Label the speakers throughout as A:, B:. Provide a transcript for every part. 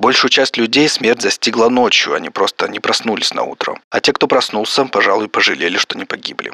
A: Большую часть людей смерть застигла ночью, они просто не проснулись на утро. А те, кто проснулся, пожалуй, пожалели, что не погибли.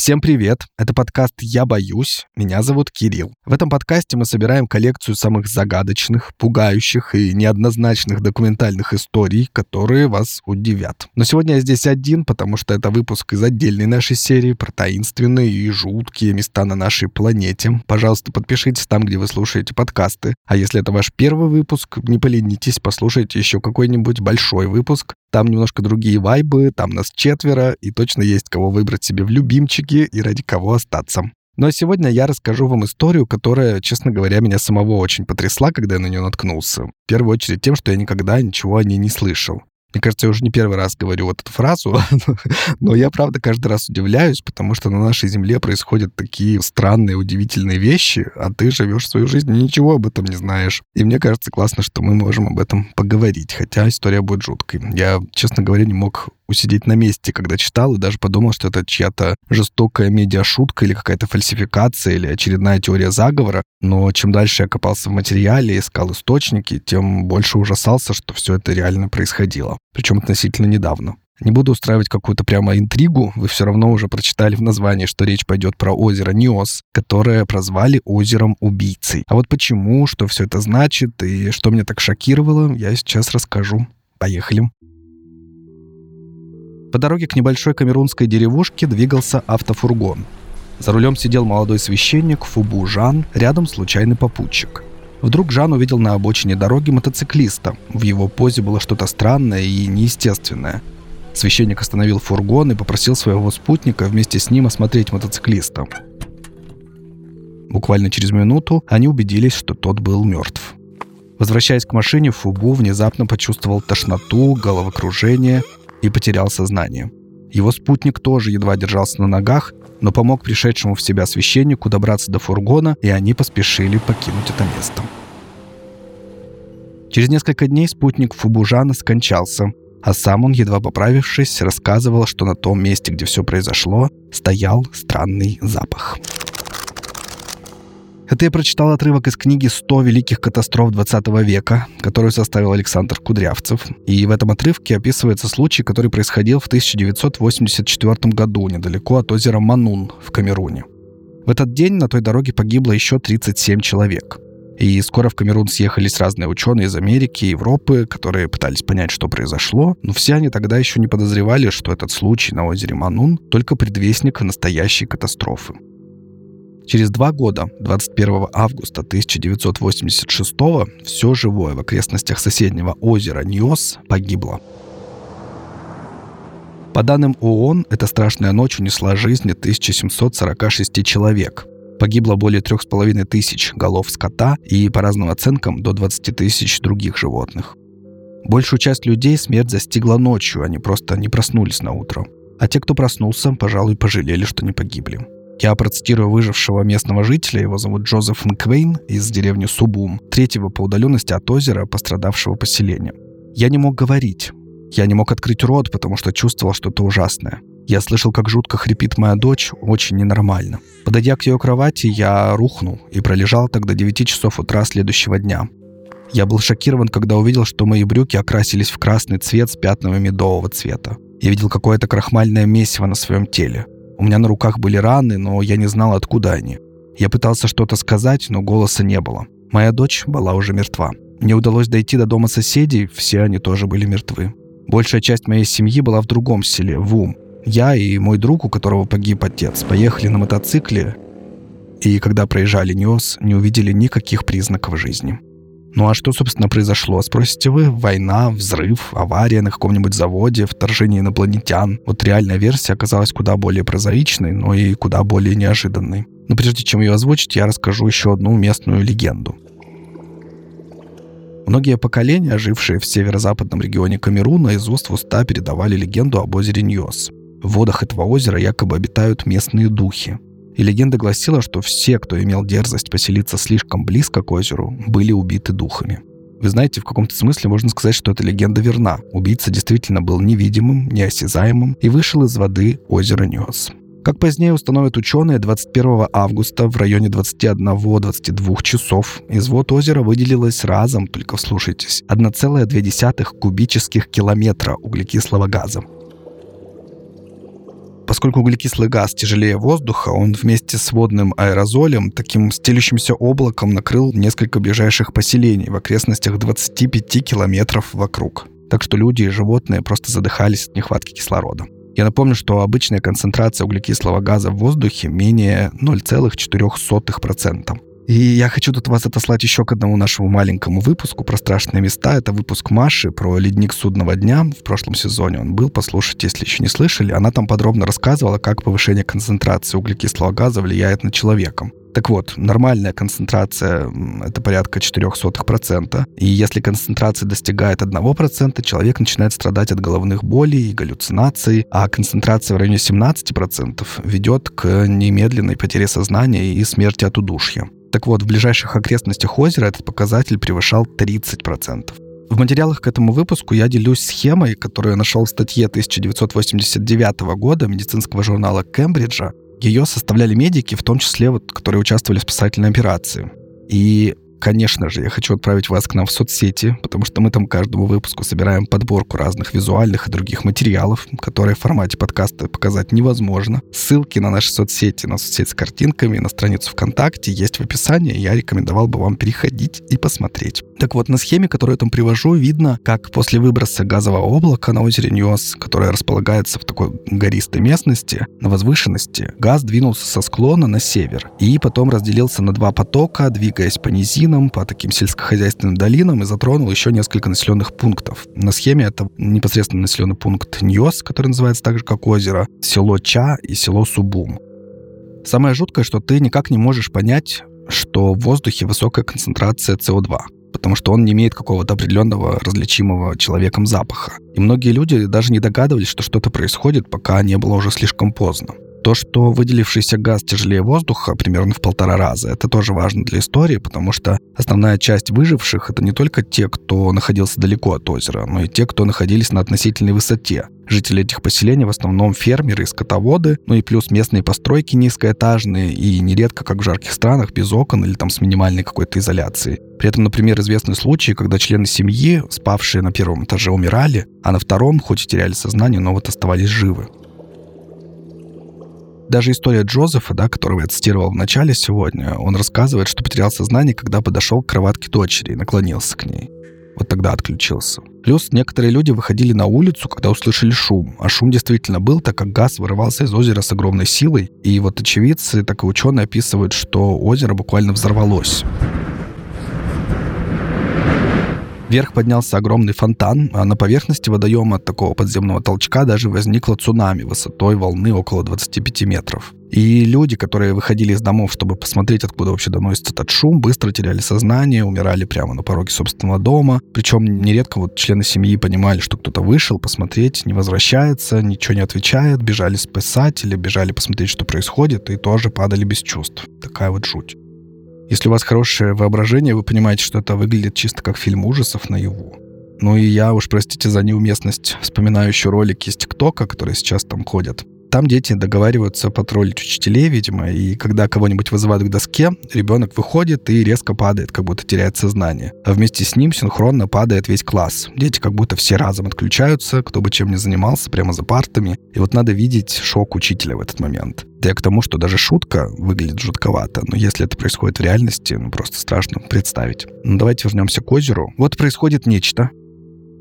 A: Всем привет! Это подкаст «Я боюсь». Меня зовут Кирилл. В этом подкасте мы собираем коллекцию самых загадочных, пугающих и неоднозначных документальных историй, которые вас удивят. Но сегодня я здесь один, потому что это выпуск из отдельной нашей серии про таинственные и жуткие места на нашей планете. Пожалуйста, подпишитесь там, где вы слушаете подкасты. А если это ваш первый выпуск, не поленитесь, послушайте еще какой-нибудь большой выпуск. Там немножко другие вайбы, там нас четверо, и точно есть кого выбрать себе в любимчики и ради кого остаться. Но ну, а сегодня я расскажу вам историю, которая, честно говоря, меня самого очень потрясла, когда я на нее наткнулся. В первую очередь тем, что я никогда ничего о ней не слышал. Мне кажется, я уже не первый раз говорю вот эту фразу, но я, правда, каждый раз удивляюсь, потому что на нашей Земле происходят такие странные, удивительные вещи, а ты живешь свою жизнь и ничего об этом не знаешь. И мне кажется классно, что мы можем об этом поговорить, хотя история будет жуткой. Я, честно говоря, не мог усидеть на месте, когда читал, и даже подумал, что это чья-то жестокая медиашутка или какая-то фальсификация или очередная теория заговора. Но чем дальше я копался в материале, искал источники, тем больше ужасался, что все это реально происходило. Причем относительно недавно. Не буду устраивать какую-то прямо интригу, вы все равно уже прочитали в названии, что речь пойдет про озеро Ниос, которое прозвали озером убийцей. А вот почему, что все это значит и что меня так шокировало, я сейчас расскажу. Поехали. По дороге к небольшой камерунской деревушке двигался автофургон. За рулем сидел молодой священник Фубу Жан, рядом случайный попутчик. Вдруг Жан увидел на обочине дороги мотоциклиста. В его позе было что-то странное и неестественное. Священник остановил фургон и попросил своего спутника вместе с ним осмотреть мотоциклиста. Буквально через минуту они убедились, что тот был мертв. Возвращаясь к машине, Фубу внезапно почувствовал тошноту, головокружение и потерял сознание. Его спутник тоже едва держался на ногах, но помог пришедшему в себя священнику добраться до фургона, и они поспешили покинуть это место. Через несколько дней спутник Фубужана скончался, а сам он, едва поправившись, рассказывал, что на том месте, где все произошло, стоял странный запах. Это я прочитал отрывок из книги «100 великих катастроф 20 века», которую составил Александр Кудрявцев. И в этом отрывке описывается случай, который происходил в 1984 году недалеко от озера Манун в Камеруне. В этот день на той дороге погибло еще 37 человек. И скоро в Камерун съехались разные ученые из Америки и Европы, которые пытались понять, что произошло, но все они тогда еще не подозревали, что этот случай на озере Манун только предвестник настоящей катастрофы. Через два года, 21 августа 1986 все живое в окрестностях соседнего озера Ньос погибло. По данным ООН, эта страшная ночь унесла жизни 1746 человек. Погибло более трех с половиной тысяч голов скота и, по разным оценкам, до 20 тысяч других животных. Большую часть людей смерть застигла ночью, они просто не проснулись на утро. А те, кто проснулся, пожалуй, пожалели, что не погибли. Я процитирую выжившего местного жителя, его зовут Джозеф Нквейн из деревни Субум, третьего по удаленности от озера пострадавшего поселения. Я не мог говорить. Я не мог открыть рот, потому что чувствовал что-то ужасное. Я слышал, как жутко хрипит моя дочь, очень ненормально. Подойдя к ее кровати, я рухнул и пролежал так до 9 часов утра следующего дня. Я был шокирован, когда увидел, что мои брюки окрасились в красный цвет с пятнами медового цвета. Я видел какое-то крахмальное месиво на своем теле. У меня на руках были раны, но я не знал, откуда они. Я пытался что-то сказать, но голоса не было. Моя дочь была уже мертва. Мне удалось дойти до дома соседей, все они тоже были мертвы. Большая часть моей семьи была в другом селе, в Ум. Я и мой друг, у которого погиб отец, поехали на мотоцикле, и когда проезжали Ньос, не увидели никаких признаков жизни. Ну а что, собственно, произошло, спросите вы? Война, взрыв, авария на каком-нибудь заводе, вторжение инопланетян. Вот реальная версия оказалась куда более прозаичной, но и куда более неожиданной. Но прежде чем ее озвучить, я расскажу еще одну местную легенду. Многие поколения, жившие в северо-западном регионе Камеруна, из уст в уста передавали легенду об озере Ньос. В водах этого озера якобы обитают местные духи. И легенда гласила, что все, кто имел дерзость поселиться слишком близко к озеру, были убиты духами. Вы знаете, в каком-то смысле можно сказать, что эта легенда верна. Убийца действительно был невидимым, неосязаемым и вышел из воды озера Нёс. Как позднее установят ученые, 21 августа в районе 21-22 часов из вод озера выделилось разом, только вслушайтесь, 1,2 кубических километра углекислого газа. Поскольку углекислый газ тяжелее воздуха, он вместе с водным аэрозолем таким стелющимся облаком накрыл несколько ближайших поселений в окрестностях 25 километров вокруг. Так что люди и животные просто задыхались от нехватки кислорода. Я напомню, что обычная концентрация углекислого газа в воздухе менее 0,04%. И я хочу тут вас отослать еще к одному нашему маленькому выпуску про страшные места. Это выпуск Маши про ледник судного дня. В прошлом сезоне он был, послушайте, если еще не слышали. Она там подробно рассказывала, как повышение концентрации углекислого газа влияет на человека. Так вот, нормальная концентрация — это порядка 0,04%. И если концентрация достигает 1%, человек начинает страдать от головных болей и галлюцинаций, а концентрация в районе 17% ведет к немедленной потере сознания и смерти от удушья. Так вот, в ближайших окрестностях озера этот показатель превышал 30%. В материалах к этому выпуску я делюсь схемой, которую я нашел в статье 1989 года медицинского журнала Кембриджа. Ее составляли медики, в том числе, вот, которые участвовали в спасательной операции. И Конечно же, я хочу отправить вас к нам в соцсети, потому что мы там каждому выпуску собираем подборку разных визуальных и других материалов, которые в формате подкаста показать невозможно. Ссылки на наши соцсети, на соцсеть с картинками, на страницу ВКонтакте есть в описании. Я рекомендовал бы вам переходить и посмотреть. Так вот, на схеме, которую я там привожу, видно, как после выброса газового облака на озере Ньос, которое располагается в такой гористой местности, на возвышенности, газ двинулся со склона на север и потом разделился на два потока, двигаясь по низине долинам, по таким сельскохозяйственным долинам и затронул еще несколько населенных пунктов. На схеме это непосредственно населенный пункт Ньос, который называется так же, как озеро, село Ча и село Субум. Самое жуткое, что ты никак не можешь понять, что в воздухе высокая концентрация СО2 потому что он не имеет какого-то определенного различимого человеком запаха. И многие люди даже не догадывались, что что-то происходит, пока не было уже слишком поздно. То, что выделившийся газ тяжелее воздуха примерно в полтора раза, это тоже важно для истории, потому что основная часть выживших — это не только те, кто находился далеко от озера, но и те, кто находились на относительной высоте. Жители этих поселений в основном фермеры и скотоводы, ну и плюс местные постройки низкоэтажные и нередко, как в жарких странах, без окон или там с минимальной какой-то изоляцией. При этом, например, известны случаи, когда члены семьи, спавшие на первом этаже, умирали, а на втором, хоть и теряли сознание, но вот оставались живы. Даже история Джозефа, да, которого я цитировал в начале сегодня, он рассказывает, что потерял сознание, когда подошел к кроватке дочери и наклонился к ней. Вот тогда отключился. Плюс некоторые люди выходили на улицу, когда услышали шум. А шум действительно был, так как газ вырывался из озера с огромной силой. И вот очевидцы, так и ученые описывают, что озеро буквально взорвалось. Вверх поднялся огромный фонтан, а на поверхности водоема от такого подземного толчка даже возникло цунами высотой волны около 25 метров. И люди, которые выходили из домов, чтобы посмотреть, откуда вообще доносится этот шум, быстро теряли сознание, умирали прямо на пороге собственного дома. Причем нередко вот члены семьи понимали, что кто-то вышел посмотреть, не возвращается, ничего не отвечает, бежали спасать или бежали посмотреть, что происходит, и тоже падали без чувств. Такая вот жуть. Если у вас хорошее воображение, вы понимаете, что это выглядит чисто как фильм ужасов наяву. Ну и я уж, простите за неуместность, вспоминаю еще ролики из ТикТока, которые сейчас там ходят. Там дети договариваются потроллить учителей, видимо, и когда кого-нибудь вызывают к доске, ребенок выходит и резко падает, как будто теряет сознание. А вместе с ним синхронно падает весь класс. Дети как будто все разом отключаются, кто бы чем ни занимался, прямо за партами. И вот надо видеть шок учителя в этот момент. Я к тому, что даже шутка выглядит жутковато, но если это происходит в реальности, ну просто страшно представить. Ну давайте вернемся к озеру. Вот происходит нечто,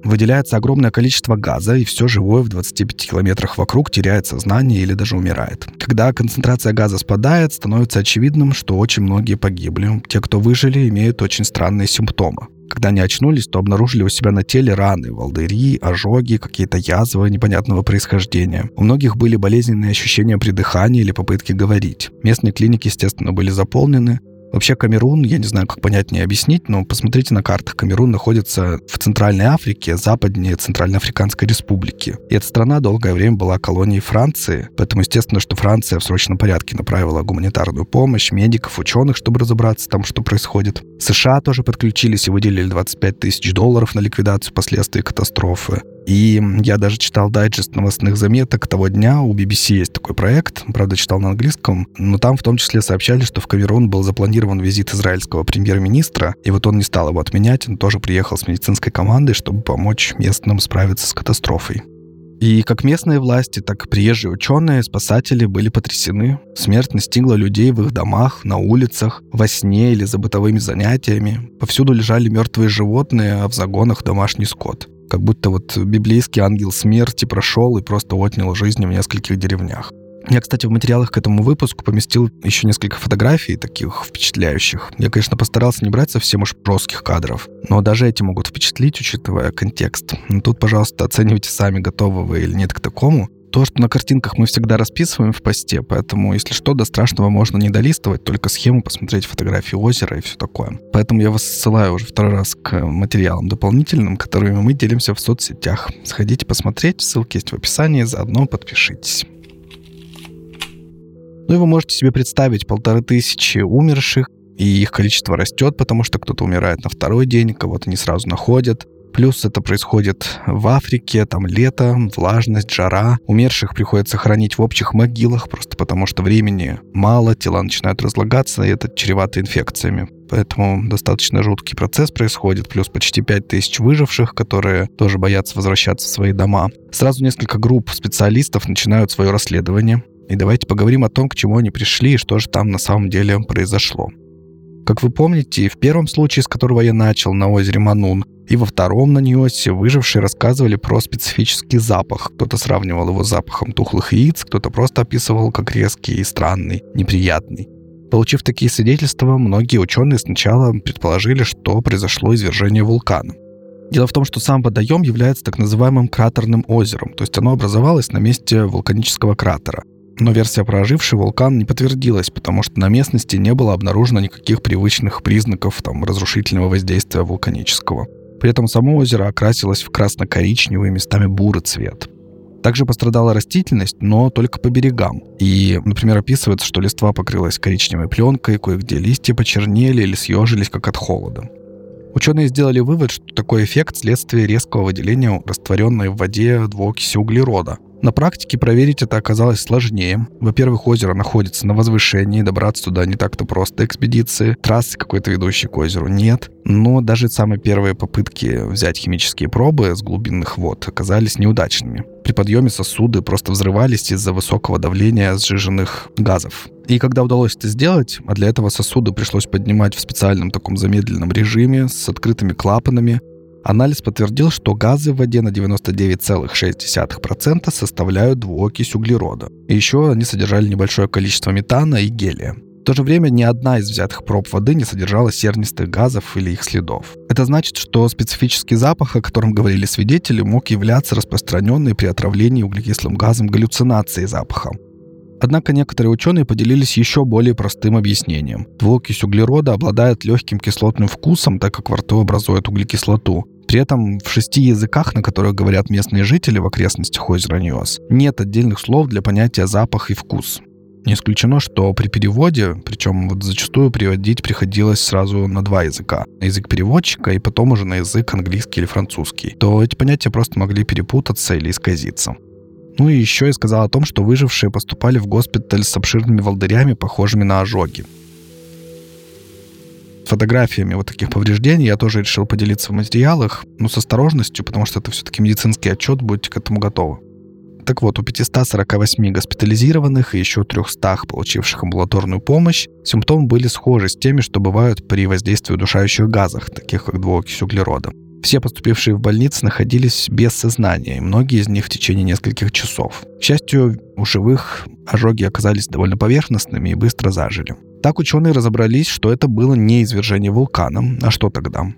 A: выделяется огромное количество газа, и все живое в 25 километрах вокруг теряет сознание или даже умирает. Когда концентрация газа спадает, становится очевидным, что очень многие погибли. Те, кто выжили, имеют очень странные симптомы. Когда они очнулись, то обнаружили у себя на теле раны, волдыри, ожоги, какие-то язвы непонятного происхождения. У многих были болезненные ощущения при дыхании или попытке говорить. Местные клиники, естественно, были заполнены, Вообще Камерун, я не знаю, как понятнее объяснить, но посмотрите на картах. Камерун находится в Центральной Африке, западнее Центральноафриканской Республики. И эта страна долгое время была колонией Франции, поэтому естественно, что Франция в срочном порядке направила гуманитарную помощь, медиков, ученых, чтобы разобраться там, что происходит. США тоже подключились и выделили 25 тысяч долларов на ликвидацию последствий катастрофы. И я даже читал дайджест новостных заметок того дня. У BBC есть такой проект, правда, читал на английском, но там в том числе сообщали, что в Камерун был запланирован визит израильского премьер-министра, и вот он не стал его отменять, он тоже приехал с медицинской командой, чтобы помочь местным справиться с катастрофой. И как местные власти, так и приезжие ученые, спасатели были потрясены. Смерть настигла людей в их домах, на улицах, во сне или за бытовыми занятиями. Повсюду лежали мертвые животные, а в загонах домашний скот. Как будто вот библейский ангел смерти прошел и просто отнял жизни в нескольких деревнях. Я, кстати, в материалах к этому выпуску поместил еще несколько фотографий таких впечатляющих. Я, конечно, постарался не брать совсем уж жестких кадров, но даже эти могут впечатлить, учитывая контекст. Но тут, пожалуйста, оценивайте сами, готовы вы или нет к такому. То, что на картинках мы всегда расписываем в посте, поэтому, если что, до страшного можно не долистывать, только схему посмотреть фотографии озера и все такое. Поэтому я вас ссылаю уже второй раз к материалам дополнительным, которыми мы делимся в соцсетях. Сходите посмотреть, ссылки есть в описании, заодно подпишитесь. Ну и вы можете себе представить полторы тысячи умерших, и их количество растет, потому что кто-то умирает на второй день, кого-то не сразу находят. Плюс это происходит в Африке, там лето, влажность, жара. Умерших приходится хранить в общих могилах, просто потому что времени мало, тела начинают разлагаться, и это чревато инфекциями. Поэтому достаточно жуткий процесс происходит, плюс почти 5000 выживших, которые тоже боятся возвращаться в свои дома. Сразу несколько групп специалистов начинают свое расследование. И давайте поговорим о том, к чему они пришли и что же там на самом деле произошло. Как вы помните, в первом случае, с которого я начал, на озере Манун, и во втором на Ниосе выжившие рассказывали про специфический запах. Кто-то сравнивал его с запахом тухлых яиц, кто-то просто описывал как резкий и странный, неприятный. Получив такие свидетельства, многие ученые сначала предположили, что произошло извержение вулкана. Дело в том, что сам водоем является так называемым кратерным озером, то есть оно образовалось на месте вулканического кратера. Но версия про оживший вулкан не подтвердилась, потому что на местности не было обнаружено никаких привычных признаков там, разрушительного воздействия вулканического. При этом само озеро окрасилось в красно-коричневый, местами бурый цвет. Также пострадала растительность, но только по берегам. И, например, описывается, что листва покрылась коричневой пленкой, кое-где листья почернели или съежились, как от холода. Ученые сделали вывод, что такой эффект – следствие резкого выделения растворенной в воде двуокиси углерода, на практике проверить это оказалось сложнее. Во-первых, озеро находится на возвышении, добраться туда не так-то просто экспедиции. Трассы какой-то ведущей к озеру нет. Но даже самые первые попытки взять химические пробы с глубинных вод оказались неудачными. При подъеме сосуды просто взрывались из-за высокого давления сжиженных газов. И когда удалось это сделать, а для этого сосуды пришлось поднимать в специальном таком замедленном режиме с открытыми клапанами, Анализ подтвердил, что газы в воде на 99,6% составляют двуокись углерода. И еще они содержали небольшое количество метана и гелия. В то же время ни одна из взятых проб воды не содержала сернистых газов или их следов. Это значит, что специфический запах, о котором говорили свидетели, мог являться распространенной при отравлении углекислым газом галлюцинацией запаха. Однако некоторые ученые поделились еще более простым объяснением. Двуокись углерода обладает легким кислотным вкусом, так как во рту образует углекислоту. При этом в шести языках, на которых говорят местные жители в окрестностях озера Ньюас, нет отдельных слов для понятия запах и вкус. Не исключено, что при переводе, причем вот зачастую переводить приходилось сразу на два языка. На язык переводчика и потом уже на язык английский или французский. То эти понятия просто могли перепутаться или исказиться. Ну и еще я сказал о том, что выжившие поступали в госпиталь с обширными волдырями, похожими на ожоги. Фотографиями вот таких повреждений я тоже решил поделиться в материалах, но с осторожностью, потому что это все-таки медицинский отчет, будьте к этому готовы. Так вот, у 548 госпитализированных и еще 300 получивших амбулаторную помощь симптомы были схожи с теми, что бывают при воздействии удушающих газах, таких как двуокись углерода. Все поступившие в больницы находились без сознания, и многие из них в течение нескольких часов. К счастью, у живых ожоги оказались довольно поверхностными и быстро зажили. Так ученые разобрались, что это было не извержение вулкана, а что тогда?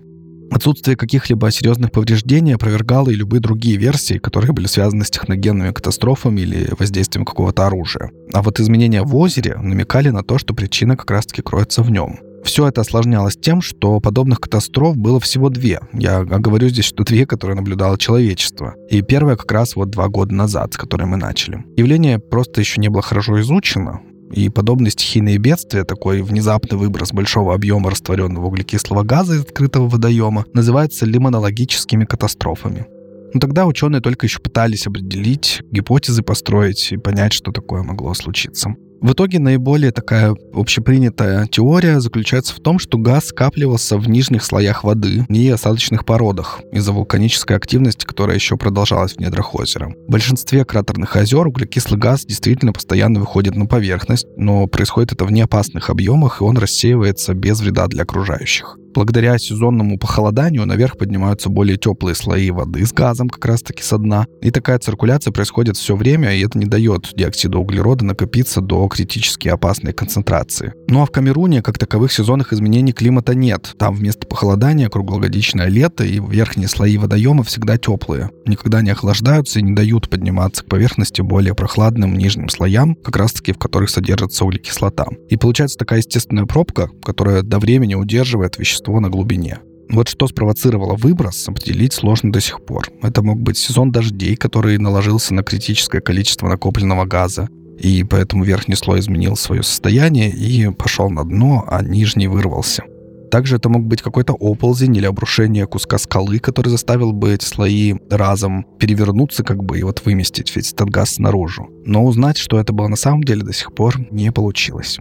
A: Отсутствие каких-либо серьезных повреждений опровергало и любые другие версии, которые были связаны с техногенными катастрофами или воздействием какого-то оружия. А вот изменения в озере намекали на то, что причина как раз-таки кроется в нем. Все это осложнялось тем, что подобных катастроф было всего две. Я говорю здесь, что две, которые наблюдало человечество. И первая как раз вот два года назад, с которой мы начали. Явление просто еще не было хорошо изучено, и подобные стихийные бедствия, такой внезапный выброс большого объема растворенного углекислого газа из открытого водоема, называются лимонологическими катастрофами. Но тогда ученые только еще пытались определить, гипотезы построить и понять, что такое могло случиться. В итоге наиболее такая общепринятая теория заключается в том, что газ скапливался в нижних слоях воды и осадочных породах из-за вулканической активности, которая еще продолжалась в недрах озера. В большинстве кратерных озер углекислый газ действительно постоянно выходит на поверхность, но происходит это в неопасных объемах, и он рассеивается без вреда для окружающих. Благодаря сезонному похолоданию наверх поднимаются более теплые слои воды с газом как раз-таки со дна. И такая циркуляция происходит все время, и это не дает диоксиду углерода накопиться до критически опасной концентрации. Ну а в Камеруне как таковых сезонных изменений климата нет. Там вместо похолодания круглогодичное лето, и верхние слои водоема всегда теплые. Никогда не охлаждаются и не дают подниматься к поверхности более прохладным нижним слоям, как раз-таки в которых содержится углекислота. И получается такая естественная пробка, которая до времени удерживает вещество на глубине. Вот что спровоцировало выброс, определить сложно до сих пор. Это мог быть сезон дождей, который наложился на критическое количество накопленного газа, и поэтому верхний слой изменил свое состояние и пошел на дно, а нижний вырвался. Также это мог быть какой-то оползень или обрушение куска скалы, который заставил бы эти слои разом перевернуться как бы и вот выместить весь этот газ наружу. Но узнать, что это было на самом деле до сих пор не получилось.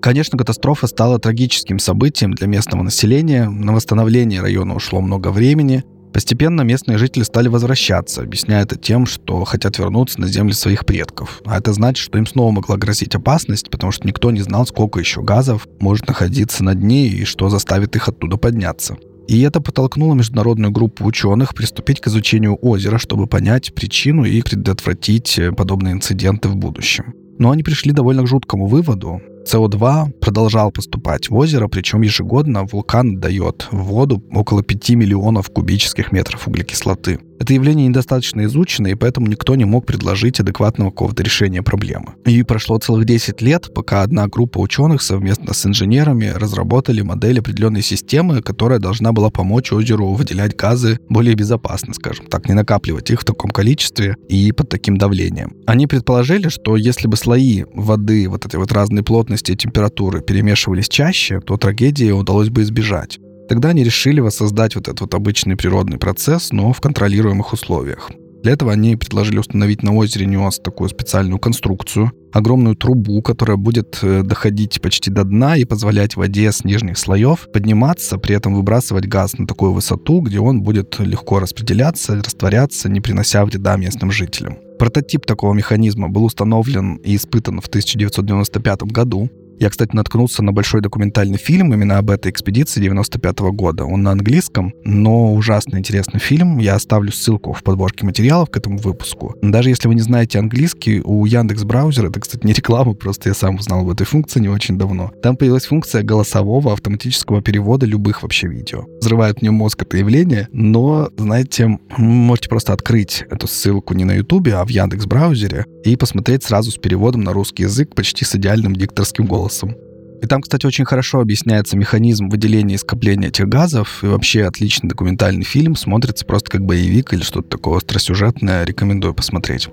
A: Конечно, катастрофа стала трагическим событием для местного населения. На восстановление района ушло много времени. Постепенно местные жители стали возвращаться, объясняя это тем, что хотят вернуться на земли своих предков. А это значит, что им снова могла грозить опасность, потому что никто не знал, сколько еще газов может находиться на дне и что заставит их оттуда подняться. И это подтолкнуло международную группу ученых приступить к изучению озера, чтобы понять причину и предотвратить подобные инциденты в будущем. Но они пришли довольно к жуткому выводу. СО2 продолжал поступать в озеро, причем ежегодно вулкан дает в воду около 5 миллионов кубических метров углекислоты. Это явление недостаточно изучено, и поэтому никто не мог предложить адекватного какого-то решения проблемы. И прошло целых 10 лет, пока одна группа ученых совместно с инженерами разработали модель определенной системы, которая должна была помочь озеру выделять газы более безопасно, скажем так, не накапливать их в таком количестве и под таким давлением. Они предположили, что если бы слои воды вот этой вот разной плотности и температуры перемешивались чаще, то трагедии удалось бы избежать. Тогда они решили воссоздать вот этот вот обычный природный процесс, но в контролируемых условиях. Для этого они предложили установить на озере Нюас такую специальную конструкцию, огромную трубу, которая будет э, доходить почти до дна и позволять воде с нижних слоев подниматься, при этом выбрасывать газ на такую высоту, где он будет легко распределяться, растворяться, не принося вреда местным жителям. Прототип такого механизма был установлен и испытан в 1995 году. Я, кстати, наткнулся на большой документальный фильм именно об этой экспедиции 95 -го года. Он на английском, но ужасно интересный фильм. Я оставлю ссылку в подборке материалов к этому выпуску. Даже если вы не знаете английский, у Яндекс браузера, это, кстати, не реклама, просто я сам узнал об этой функции не очень давно. Там появилась функция голосового автоматического перевода любых вообще видео. Взрывает мне мозг это явление, но, знаете, можете просто открыть эту ссылку не на Ютубе, а в Яндекс браузере и посмотреть сразу с переводом на русский язык почти с идеальным дикторским голосом голосом. И там, кстати, очень хорошо объясняется механизм выделения и скопления этих газов. И вообще отличный документальный фильм. Смотрится просто как боевик или что-то такое остросюжетное. Рекомендую посмотреть.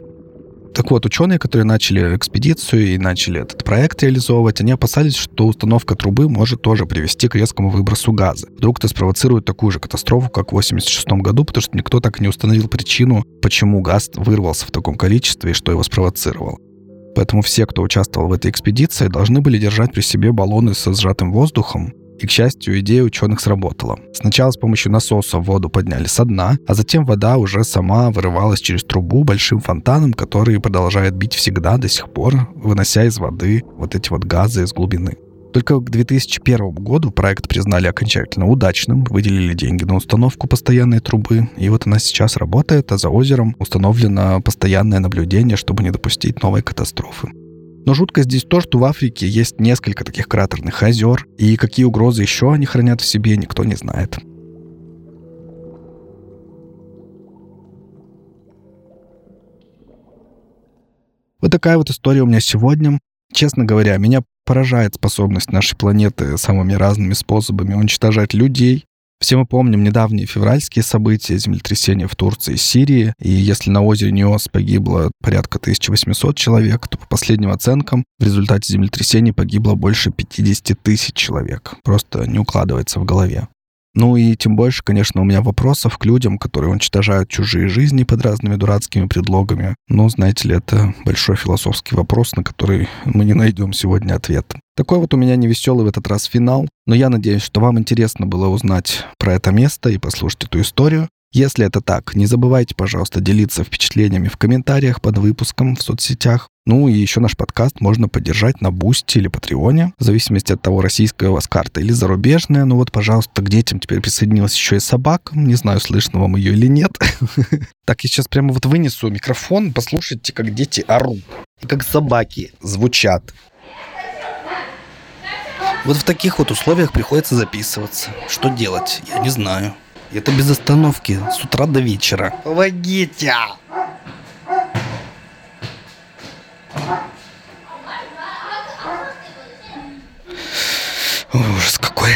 A: Так вот, ученые, которые начали экспедицию и начали этот проект реализовывать, они опасались, что установка трубы может тоже привести к резкому выбросу газа. Вдруг это спровоцирует такую же катастрофу, как в 1986 году, потому что никто так и не установил причину, почему газ вырвался в таком количестве и что его спровоцировало. Поэтому все, кто участвовал в этой экспедиции, должны были держать при себе баллоны со сжатым воздухом, и, к счастью, идея ученых сработала. Сначала с помощью насоса воду подняли со дна, а затем вода уже сама вырывалась через трубу большим фонтаном, который продолжает бить всегда до сих пор, вынося из воды вот эти вот газы из глубины. Только к 2001 году проект признали окончательно удачным, выделили деньги на установку постоянной трубы, и вот она сейчас работает, а за озером установлено постоянное наблюдение, чтобы не допустить новой катастрофы. Но жутко здесь то, что в Африке есть несколько таких кратерных озер, и какие угрозы еще они хранят в себе, никто не знает. Вот такая вот история у меня сегодня. Честно говоря, меня поражает способность нашей планеты самыми разными способами уничтожать людей. Все мы помним недавние февральские события, землетрясения в Турции и Сирии. И если на озере Ниос погибло порядка 1800 человек, то по последним оценкам в результате землетрясений погибло больше 50 тысяч человек. Просто не укладывается в голове. Ну и тем больше, конечно, у меня вопросов к людям, которые уничтожают чужие жизни под разными дурацкими предлогами. Но, знаете ли, это большой философский вопрос, на который мы не найдем сегодня ответ. Такой вот у меня невеселый в этот раз финал, но я надеюсь, что вам интересно было узнать про это место и послушать эту историю. Если это так, не забывайте, пожалуйста, делиться впечатлениями в комментариях под выпуском в соцсетях. Ну и еще наш подкаст можно поддержать на Бусти или Патреоне, в зависимости от того, российская у вас карта или зарубежная. Ну вот, пожалуйста, к детям теперь присоединилась еще и собака. Не знаю, слышно вам ее или нет. Так, я сейчас прямо вот вынесу микрофон, послушайте, как дети орут. Как собаки звучат. Вот в таких вот условиях приходится записываться. Что делать? Я не знаю. Это без остановки, с утра до вечера. Помогите! Ой, ужас какой.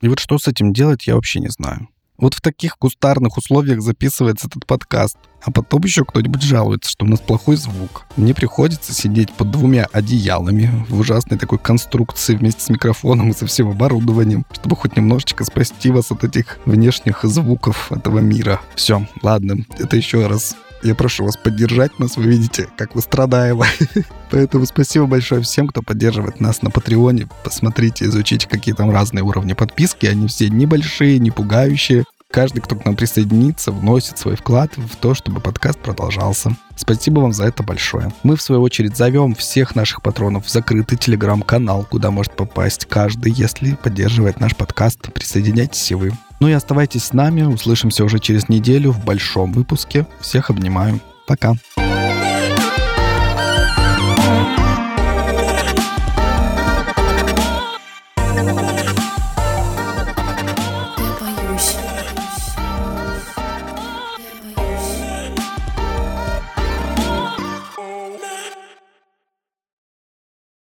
A: И вот что с этим делать, я вообще не знаю. Вот в таких кустарных условиях записывается этот подкаст. А потом еще кто-нибудь жалуется, что у нас плохой звук. Мне приходится сидеть под двумя одеялами в ужасной такой конструкции вместе с микрофоном и со всем оборудованием, чтобы хоть немножечко спасти вас от этих внешних звуков этого мира. Все, ладно, это еще раз я прошу вас поддержать нас. Вы видите, как вы страдаем. Поэтому спасибо большое всем, кто поддерживает нас на Патреоне. Посмотрите, изучите, какие там разные уровни подписки. Они все небольшие, не пугающие. Каждый, кто к нам присоединится, вносит свой вклад в то, чтобы подкаст продолжался. Спасибо вам за это большое. Мы, в свою очередь, зовем всех наших патронов в закрытый телеграм-канал, куда может попасть каждый, если поддерживает наш подкаст. Присоединяйтесь и вы. Ну и оставайтесь с нами. Услышимся уже через неделю в большом выпуске. Всех обнимаю. Пока. thank you